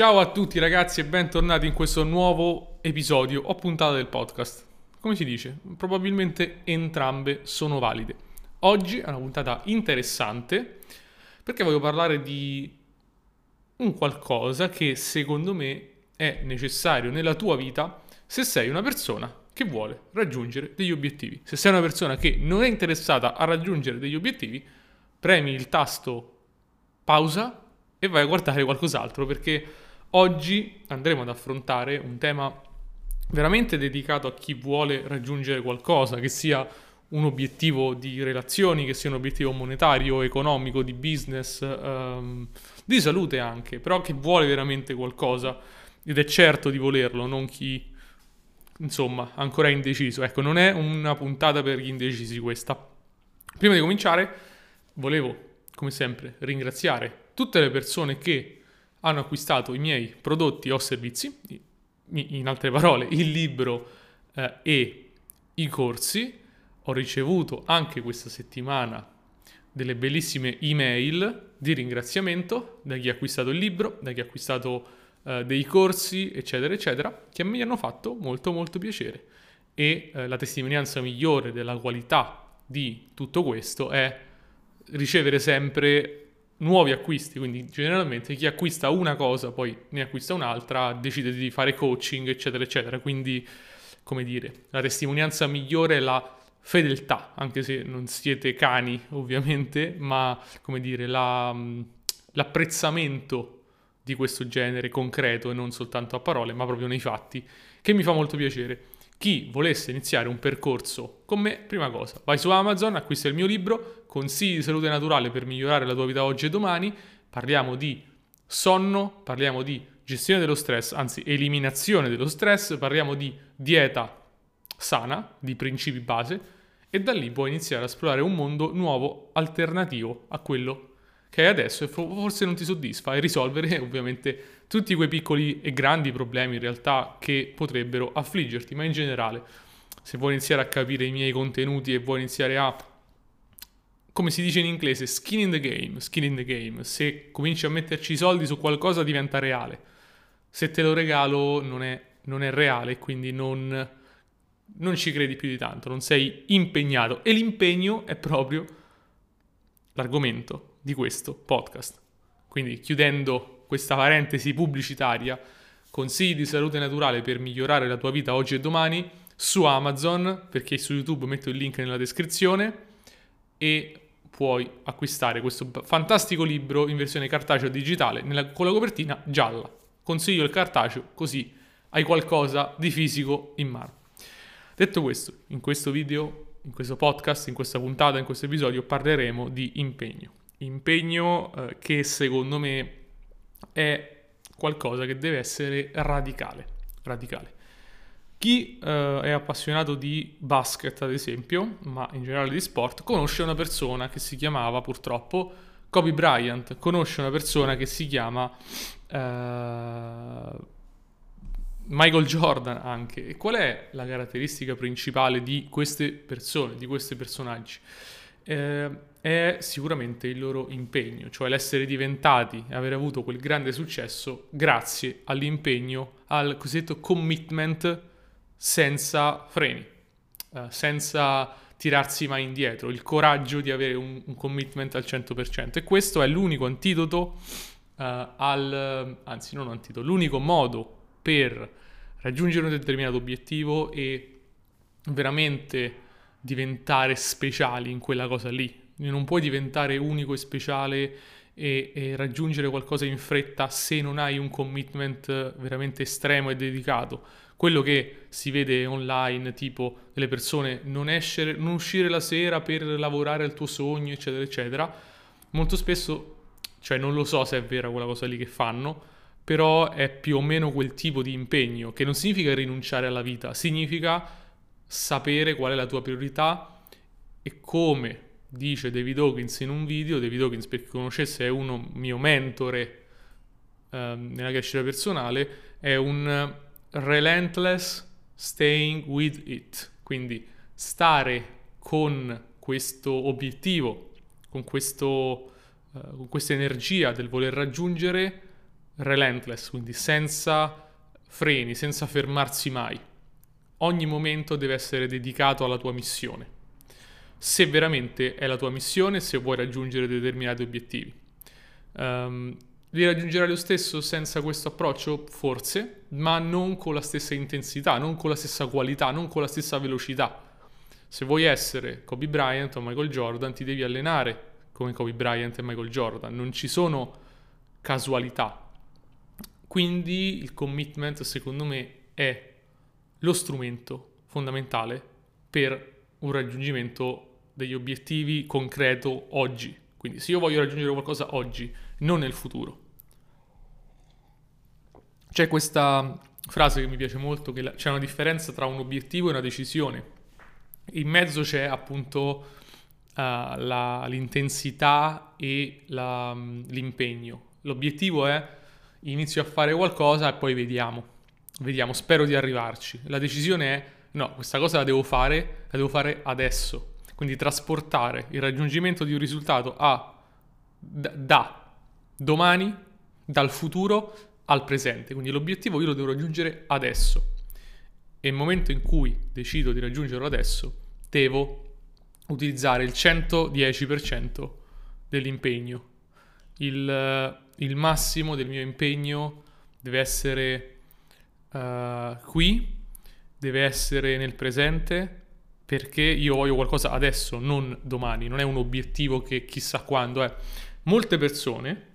Ciao a tutti ragazzi e bentornati in questo nuovo episodio o puntata del podcast. Come si dice? Probabilmente entrambe sono valide. Oggi è una puntata interessante perché voglio parlare di un qualcosa che secondo me è necessario nella tua vita se sei una persona che vuole raggiungere degli obiettivi. Se sei una persona che non è interessata a raggiungere degli obiettivi, premi il tasto pausa e vai a guardare qualcos'altro perché oggi andremo ad affrontare un tema veramente dedicato a chi vuole raggiungere qualcosa, che sia un obiettivo di relazioni, che sia un obiettivo monetario, economico, di business, um, di salute anche, però che vuole veramente qualcosa ed è certo di volerlo, non chi insomma ancora è indeciso. Ecco, non è una puntata per gli indecisi questa. Prima di cominciare, volevo come sempre ringraziare tutte le persone che hanno acquistato i miei prodotti o servizi, in altre parole, il libro eh, e i corsi. Ho ricevuto anche questa settimana delle bellissime email di ringraziamento da chi ha acquistato il libro, da chi ha acquistato eh, dei corsi, eccetera, eccetera, che mi hanno fatto molto molto piacere. E eh, la testimonianza migliore della qualità di tutto questo è ricevere sempre nuovi acquisti, quindi generalmente chi acquista una cosa poi ne acquista un'altra, decide di fare coaching, eccetera, eccetera. Quindi, come dire, la testimonianza migliore è la fedeltà, anche se non siete cani ovviamente, ma come dire, la, l'apprezzamento di questo genere concreto e non soltanto a parole, ma proprio nei fatti, che mi fa molto piacere. Chi volesse iniziare un percorso con me, prima cosa, vai su Amazon, acquista il mio libro, Consigli di salute naturale per migliorare la tua vita oggi e domani. Parliamo di sonno, parliamo di gestione dello stress, anzi eliminazione dello stress, parliamo di dieta sana, di principi base e da lì puoi iniziare a esplorare un mondo nuovo, alternativo a quello che hai adesso e forse non ti soddisfa e risolvere ovviamente tutti quei piccoli e grandi problemi in realtà che potrebbero affliggerti, ma in generale se vuoi iniziare a capire i miei contenuti e vuoi iniziare a come si dice in inglese, skin in the game, skin in the game. Se cominci a metterci i soldi su qualcosa diventa reale. Se te lo regalo non è, non è reale, quindi non, non ci credi più di tanto, non sei impegnato. E l'impegno è proprio l'argomento di questo podcast. Quindi chiudendo questa parentesi pubblicitaria, consigli di salute naturale per migliorare la tua vita oggi e domani su Amazon, perché su YouTube metto il link nella descrizione e puoi acquistare questo fantastico libro in versione cartaceo digitale nella, con la copertina gialla. Consiglio il cartaceo così hai qualcosa di fisico in mano. Detto questo, in questo video, in questo podcast, in questa puntata, in questo episodio parleremo di impegno. Impegno eh, che secondo me è qualcosa che deve essere radicale. radicale. Chi eh, è appassionato di basket, ad esempio, ma in generale di sport, conosce una persona che si chiamava purtroppo Kobe Bryant, conosce una persona che si chiama eh, Michael Jordan anche. E qual è la caratteristica principale di queste persone, di questi personaggi? Eh, è sicuramente il loro impegno, cioè l'essere diventati e aver avuto quel grande successo grazie all'impegno, al cosiddetto commitment senza freni, eh, senza tirarsi mai indietro, il coraggio di avere un, un commitment al 100%. E questo è l'unico antidoto eh, al, anzi non antidoto, l'unico modo per raggiungere un determinato obiettivo e veramente diventare speciali in quella cosa lì, non puoi diventare unico e speciale e, e, raggiungere qualcosa in fretta se non hai un commitment veramente estremo e dedicato. Quello che si vede online, tipo delle persone non, escere, non uscire la sera per lavorare al tuo sogno, eccetera, eccetera, molto spesso, cioè non lo so se è vera quella cosa lì che fanno, però è più o meno quel tipo di impegno, che non significa rinunciare alla vita, significa sapere qual è la tua priorità e come dice David Hawkins in un video, David Hawkins per chi conoscesse è uno mio mentore eh, nella crescita personale, è un relentless staying with it, quindi stare con questo obiettivo, con, questo, uh, con questa energia del voler raggiungere relentless, quindi senza freni, senza fermarsi mai. Ogni momento deve essere dedicato alla tua missione. Se veramente è la tua missione, se vuoi raggiungere determinati obiettivi. Um, li raggiungerai lo stesso senza questo approccio? Forse, ma non con la stessa intensità, non con la stessa qualità, non con la stessa velocità. Se vuoi essere Kobe Bryant o Michael Jordan, ti devi allenare come Kobe Bryant e Michael Jordan. Non ci sono casualità. Quindi il commitment, secondo me, è lo strumento fondamentale per un raggiungimento degli obiettivi concreto oggi. Quindi se io voglio raggiungere qualcosa oggi, non nel futuro. C'è questa frase che mi piace molto, che c'è una differenza tra un obiettivo e una decisione. In mezzo c'è appunto uh, la, l'intensità e la, l'impegno. L'obiettivo è inizio a fare qualcosa e poi vediamo. Vediamo, spero di arrivarci. La decisione è no, questa cosa la devo fare, la devo fare adesso. Quindi trasportare il raggiungimento di un risultato a da, da domani, dal futuro al presente. Quindi l'obiettivo io lo devo raggiungere adesso. E nel momento in cui decido di raggiungerlo adesso, devo utilizzare il 110% dell'impegno. Il, il, massimo del mio impegno deve essere uh, qui, deve essere nel presente, perché io voglio qualcosa adesso, non domani. Non è un obiettivo che chissà quando è. Molte persone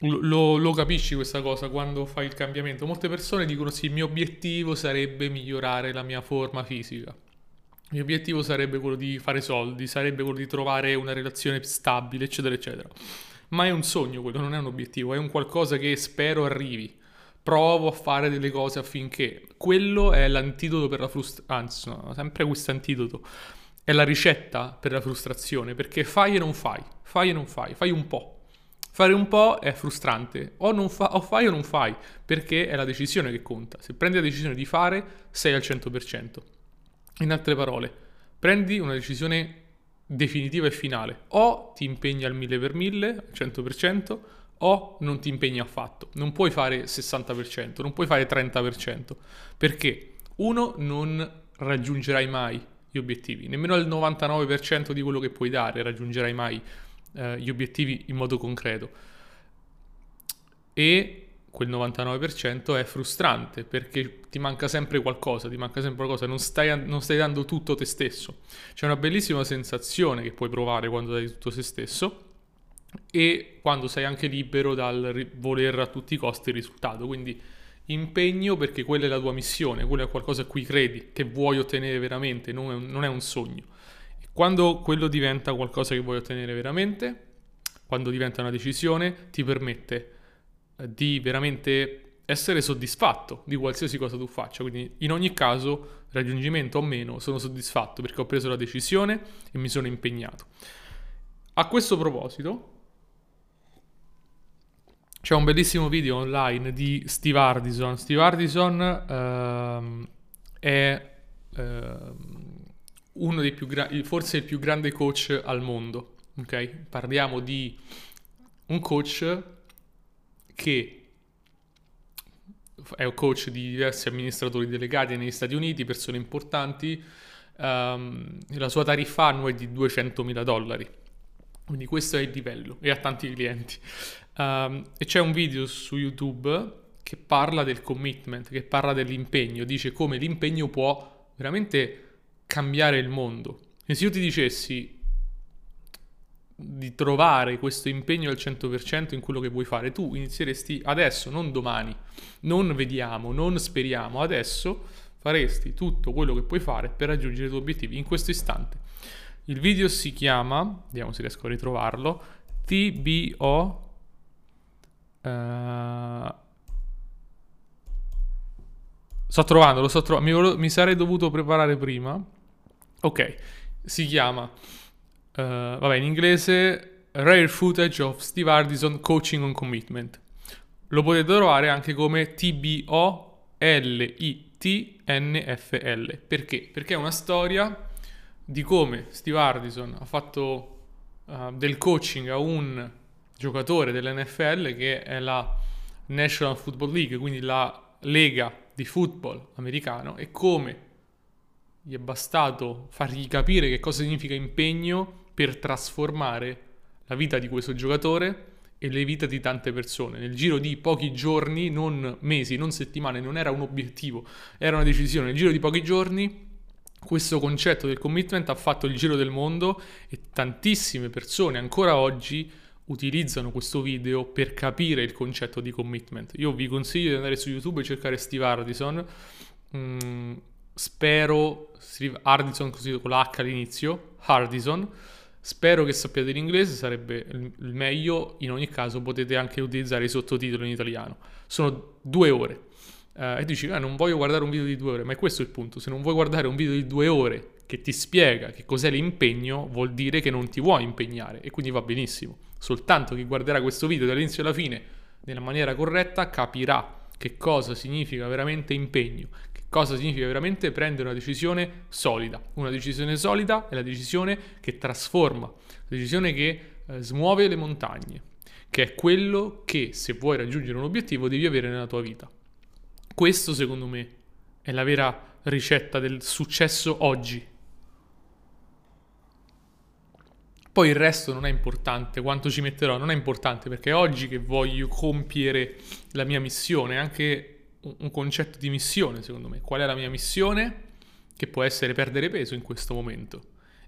lo, lo, capisci questa cosa quando fai il cambiamento. Molte persone dicono sì, il mio obiettivo sarebbe migliorare la mia forma fisica. Il mio obiettivo sarebbe quello di fare soldi, sarebbe quello di trovare una relazione stabile, eccetera, eccetera. Ma è un sogno quello, non è un obiettivo, è un qualcosa che spero arrivi. Provo a fare delle cose affinché quello è l'antidoto per la frustrazione, anzi, no, sempre questo antidoto è la ricetta per la frustrazione, perché fai e non fai, fai e non fai, fai un po'. Fare un po' è frustrante, o, fa, o, fai o non fai, perché è la decisione che conta. Se prendi la decisione di fare, sei al 100%. In altre parole, prendi una decisione definitiva e finale. O ti impegni al 1000 per 1000, al 100%, o non ti impegni affatto. Non puoi fare 60%, non puoi fare 30%. Perché? Uno, non raggiungerai mai gli obiettivi, nemmeno al 99% di quello che puoi dare raggiungerai mai eh, gli obiettivi in modo concreto. E quel 99% è frustrante perché ti manca sempre qualcosa, ti manca sempre qualcosa, non stai, non stai dando tutto te stesso. C'è una bellissima sensazione che puoi provare quando dai tutto te stesso e quando sei anche libero dal voler a tutti i costi il risultato. Quindi impegno perché quella è la tua missione, quello è qualcosa a cui credi, che vuoi ottenere veramente, non è un, non è un sogno. E quando quello diventa qualcosa che vuoi ottenere veramente, quando diventa una decisione, ti permette di veramente essere soddisfatto di qualsiasi cosa tu faccia. Quindi in ogni caso, raggiungimento o meno, sono soddisfatto perché ho preso la decisione e mi sono impegnato. A questo proposito, c'è un bellissimo video online di Steve Hardison. Steve Hardison ehm, è ehm, uno dei più grandi, forse il più grande coach al mondo. Ok? Parliamo di un coach che è un coach di diversi amministratori delegati negli Stati Uniti, persone importanti. Um, la sua tariffa annua è di 200.000 dollari. Quindi questo è il livello e ha tanti clienti. Um, e c'è un video su YouTube che parla del commitment, che parla dell'impegno, dice come l'impegno può veramente cambiare il mondo. E se io ti dicessi di trovare questo impegno al 100% in quello che vuoi fare, tu inizieresti adesso, non domani, non vediamo, non speriamo, adesso faresti tutto quello che puoi fare per raggiungere i tuoi obiettivi in questo istante. Il video si chiama, vediamo se riesco a ritrovarlo, TBO Uh, sto trovando, lo sto trovando. Mi, mi, sarei dovuto preparare prima. Ok, si chiama, uh, vabbè, in inglese Rare Footage of Steve Hardison Coaching on Commitment. Lo potete trovare anche come T-B-O-L-I-T-N-F-L. Perché? Perché è una storia di come Steve Hardison ha fatto uh, del coaching a un giocatore dell'NFL che è la National Football League, quindi la lega di football americano e come gli è bastato fargli capire che cosa significa impegno per trasformare la vita di questo giocatore e le vite di tante persone. Nel giro di pochi giorni, non mesi, non settimane, non era un obiettivo, era una decisione. Nel giro di pochi giorni questo concetto del commitment ha fatto il giro del mondo e tantissime persone ancora oggi utilizzano questo video per capire il concetto di commitment. Io vi consiglio di andare su YouTube e cercare Steve Hardison. Mm, spero Steve Hardison così con la H all'inizio, Hardison. Spero che sappiate l'inglese, sarebbe il meglio. In ogni caso potete anche utilizzare i sottotitoli in italiano. Sono due ore. Uh, e dici, ah, non voglio guardare un video di due ore, ma è questo il punto. Se non vuoi guardare un video di due ore che ti spiega che cos'è l'impegno, vuol dire che non ti vuoi impegnare e quindi va benissimo. Soltanto chi guarderà questo video dall'inizio alla fine nella maniera corretta capirà che cosa significa veramente impegno, cosa significa veramente prendere una decisione solida. Una decisione solida è la decisione che trasforma, la decisione che eh, smuove le montagne, che è quello che se vuoi raggiungere un obiettivo devi avere nella tua vita. Questo secondo me è la vera ricetta del successo oggi Poi il resto non è importante, quanto ci metterò non è importante perché oggi che voglio compiere la mia missione, anche un concetto di missione secondo me. Qual è la mia missione? Che può essere perdere peso in questo momento.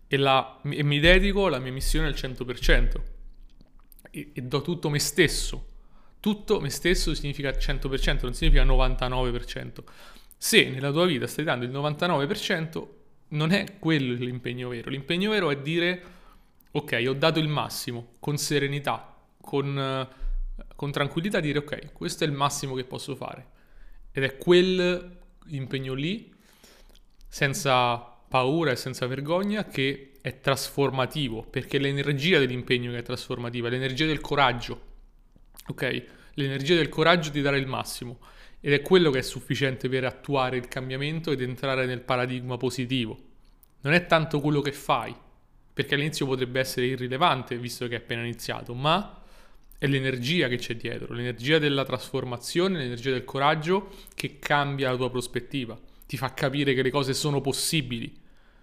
E, la, e mi dedico alla mia missione al 100%. E, e do tutto me stesso. Tutto me stesso significa 100%, non significa 99%. Se nella tua vita stai dando il 99%, non è quello l'impegno vero. L'impegno vero è dire ok, ho dato il massimo, con serenità, con, con tranquillità, dire ok, questo è il massimo che posso fare. Ed è quel impegno lì, senza paura e senza vergogna, che è trasformativo, perché è l'energia dell'impegno che è trasformativa, è l'energia del coraggio, ok? L'energia del coraggio di dare il massimo. Ed è quello che è sufficiente per attuare il cambiamento ed entrare nel paradigma positivo. Non è tanto quello che fai, perché all'inizio potrebbe essere irrilevante visto che è appena iniziato, ma è l'energia che c'è dietro, l'energia della trasformazione, l'energia del coraggio che cambia la tua prospettiva, ti fa capire che le cose sono possibili.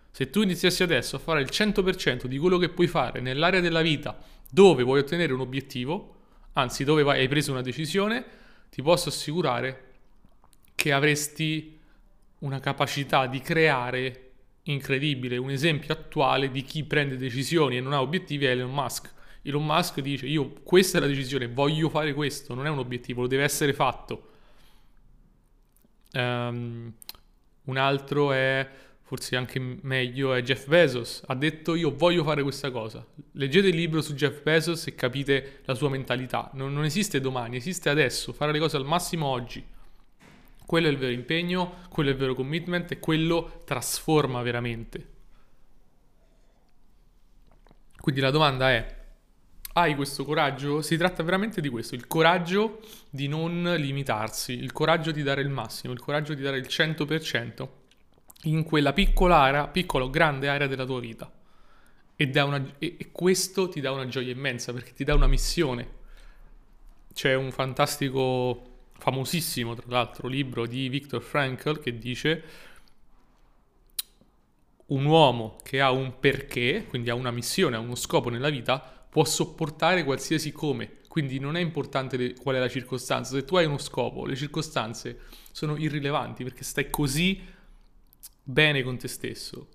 Se tu iniziassi adesso a fare il 100% di quello che puoi fare nell'area della vita dove vuoi ottenere un obiettivo, anzi dove hai preso una decisione, ti posso assicurare che avresti una capacità di creare incredibile, un esempio attuale di chi prende decisioni e non ha obiettivi è Elon Musk. Elon Musk dice io questa è la decisione, voglio fare questo, non è un obiettivo, lo deve essere fatto. Um, un altro è, forse anche meglio, è Jeff Bezos. Ha detto io voglio fare questa cosa. Leggete il libro su Jeff Bezos e capite la sua mentalità. Non, non esiste domani, esiste adesso, fare le cose al massimo oggi. Quello è il vero impegno, quello è il vero commitment e quello trasforma veramente. Quindi la domanda è, hai questo coraggio? Si tratta veramente di questo, il coraggio di non limitarsi, il coraggio di dare il massimo, il coraggio di dare il 100% in quella piccola area, piccola o grande area della tua vita. E, una, e, e questo ti dà una gioia immensa perché ti dà una missione. C'è un fantastico famosissimo tra l'altro libro di Viktor Frankl che dice un uomo che ha un perché, quindi ha una missione, ha uno scopo nella vita, può sopportare qualsiasi come. Quindi non è importante le, qual è la circostanza. Se tu hai uno scopo, le circostanze sono irrilevanti perché stai così bene con te stesso.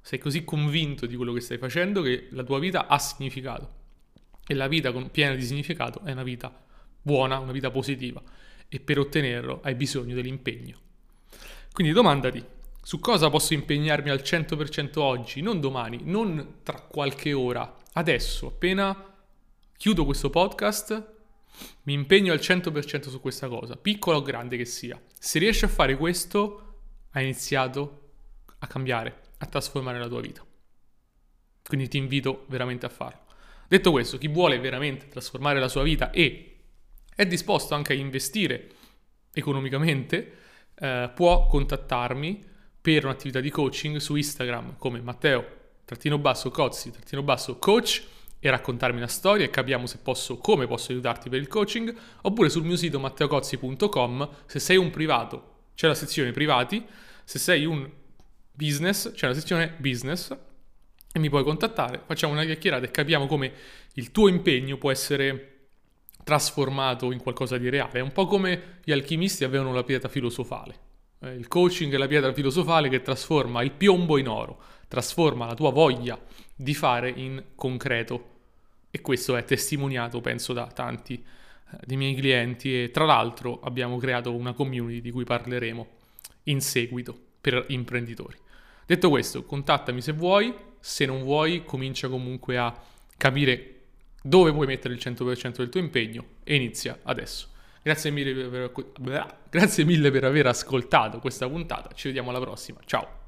Sei così convinto di quello che stai facendo che la tua vita ha significato. E la vita con, piena di significato è una vita buona, una vita positiva e per ottenerlo hai bisogno dell'impegno. Quindi domandati, su cosa posso impegnarmi al 100% oggi, non domani, non tra qualche ora, adesso, appena chiudo questo podcast, mi impegno al 100% su questa cosa, piccola o grande che sia. Se riesci a fare questo, hai iniziato a cambiare, a trasformare la tua vita. Quindi ti invito veramente a farlo. Detto questo, chi vuole veramente trasformare la sua vita e è disposto anche a investire economicamente, eh, può contattarmi per un'attività di coaching su Instagram come Matteo trattino basso Cozzi trattino basso coach e raccontarmi una storia e capiamo se posso, come posso aiutarti per il coaching, oppure sul mio sito matteocozzi.com, se sei un privato c'è la sezione privati, se sei un business c'è la sezione business e mi puoi contattare, facciamo una chiacchierata e capiamo come il tuo impegno può essere trasformato in qualcosa di reale. È un po' come gli alchimisti avevano la pietra filosofale. Eh, il coaching è la pietra filosofale che trasforma il piombo in oro, trasforma la tua voglia di fare in concreto e questo è testimoniato, penso, da tanti eh, dei miei clienti e tra l'altro abbiamo creato una community di cui parleremo in seguito per imprenditori. Detto questo, contattami se vuoi, se non vuoi comincia comunque a capire dove puoi mettere il 100% del tuo impegno e inizia adesso. Grazie mille per, grazie mille per aver ascoltato questa puntata, ci vediamo alla prossima, ciao!